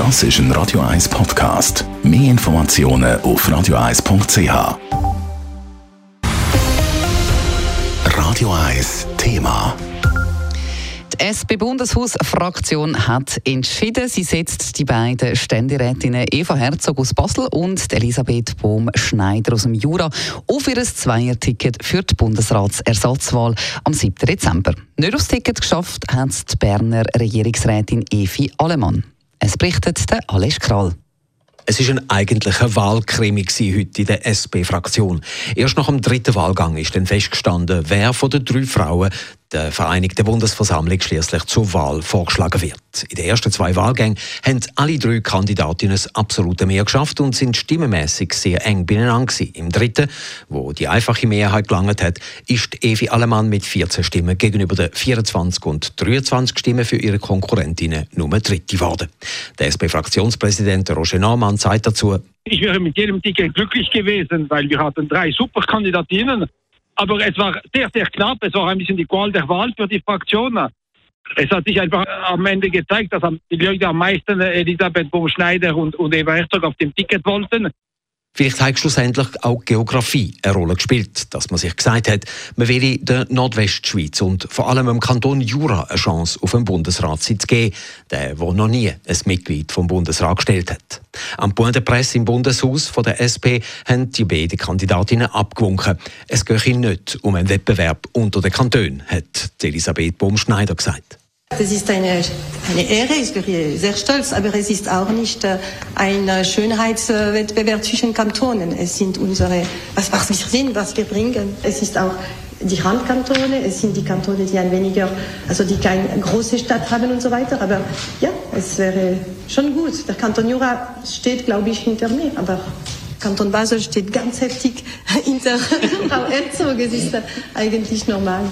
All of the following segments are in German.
Das ist ein Radio 1 Podcast. Mehr Informationen auf radio1.ch. Radio 1 Thema. Die SP-Bundeshausfraktion hat entschieden, sie setzt die beiden Ständerätinnen Eva Herzog aus Basel und Elisabeth Bohm-Schneider aus dem Jura auf ihr Zweierticket für die Bundesratsersatzwahl am 7. Dezember. Nicht aufs Ticket geschafft hat die Berner Regierungsrätin Evi Allemann. Es berichtet der Alex Krall. Es war ein eigentlicher Wahlkrimi heute in der SP-Fraktion. Erst nach dem dritten Wahlgang ist dann festgestanden, wer von den drei Frauen der Vereinigten Bundesversammlung schließlich zur Wahl vorgeschlagen wird. In den ersten zwei Wahlgängen haben alle drei Kandidatinnen das absolute Mehr geschafft und sind stimmenmäßig sehr eng beieinander. Im dritten, wo die einfache Mehrheit gelangt hat, ist Evi Allemann mit 14 Stimmen gegenüber den 24 und 23 Stimmen für ihre Konkurrentinnen nur dritte geworden. Der SP-Fraktionspräsident Roger Naumann sagt dazu, ich wäre mit jedem Ticket glücklich gewesen, weil wir hatten drei Superkandidatinnen aber es war sehr, sehr knapp. Es war ein bisschen die Qual der Wahl für die Fraktion. Es hat sich einfach am Ende gezeigt, dass die Leute am meisten Elisabeth Bohm-Schneider und, und Eva Herzog auf dem Ticket wollten. Vielleicht hat schlussendlich auch Geografie eine Rolle gespielt, dass man sich gesagt hat, man will der Nordwestschweiz und vor allem im Kanton Jura eine Chance auf einen Bundesratssitz geben, der wo noch nie ein Mitglied vom Bundesrat gestellt hat. Am Point de Presse im Bundeshaus von der SP haben die beiden Kandidatinnen abgewunken. Es gehe nicht um einen Wettbewerb unter den Kantonen, hat Elisabeth Baumschneider gesagt. Das ist eine, eine Ehre, ich bin sehr stolz, aber es ist auch nicht äh, ein Schönheitswettbewerb zwischen Kantonen. Es sind unsere, was, was wir sind, was wir bringen. Es ist auch die Randkantone, es sind die Kantone, die ein weniger, also die keine große Stadt haben und so weiter. Aber ja, es wäre schon gut. Der Kanton Jura steht, glaube ich, hinter mir, aber Kanton Basel steht ganz heftig hinter Frau Herzog. Es ist eigentlich normal.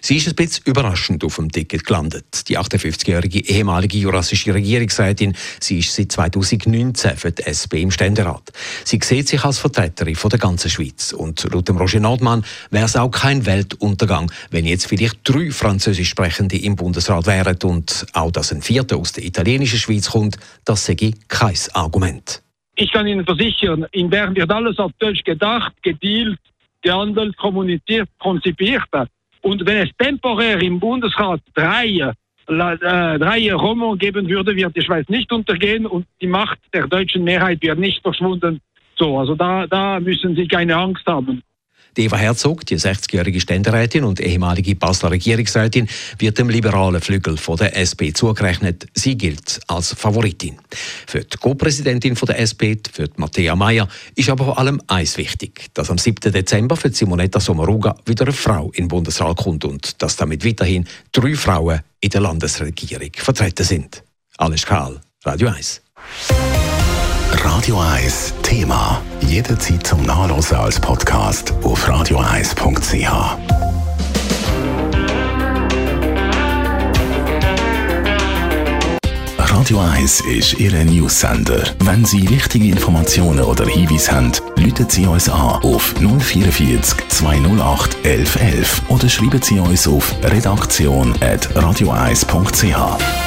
Sie ist ein bisschen überraschend auf dem Ticket gelandet. Die 58-jährige ehemalige jurassische Regierungsrätin, sie ist seit 2019 für die SP im Ständerat. Sie sieht sich als Vertreterin von der ganzen Schweiz. Und laut dem Roger Nordmann wäre es auch kein Weltuntergang, wenn jetzt vielleicht drei Französisch Sprechende im Bundesrat wären und auch, dass ein Vierter aus der italienischen Schweiz kommt, das sei kein Argument. Ich kann Ihnen versichern, in Bern wird alles auf Deutsch gedacht, gedealt, gehandelt, kommuniziert, konzipiert. Und wenn es temporär im Bundesrat drei, äh, drei Roman geben würde, wird die Schweiz nicht untergehen und die Macht der deutschen Mehrheit wird nicht verschwunden. So, also da, da müssen Sie keine Angst haben. Eva Herzog, die 60-jährige Ständerätin und ehemalige Basler Regierungsrätin, wird dem liberalen Flügel von der SP zugerechnet. Sie gilt als Favoritin. Für die Co-Präsidentin der SP, für Matthäa Meyer, ist aber vor allem eins wichtig, dass am 7. Dezember für Simonetta Sommaruga wieder eine Frau in den Bundesrat kommt und dass damit weiterhin drei Frauen in der Landesregierung vertreten sind. Alles Karl, Radio 1. Radio 1 Thema. Jederzeit zum Nachlesen als Podcast auf radio1.ch. Radio 1 ist Ihre Newsender. Wenn Sie wichtige Informationen oder Hinweise haben, rufen Sie uns an auf 044 208 1111 oder schreiben Sie uns auf redaktion.radio1.ch.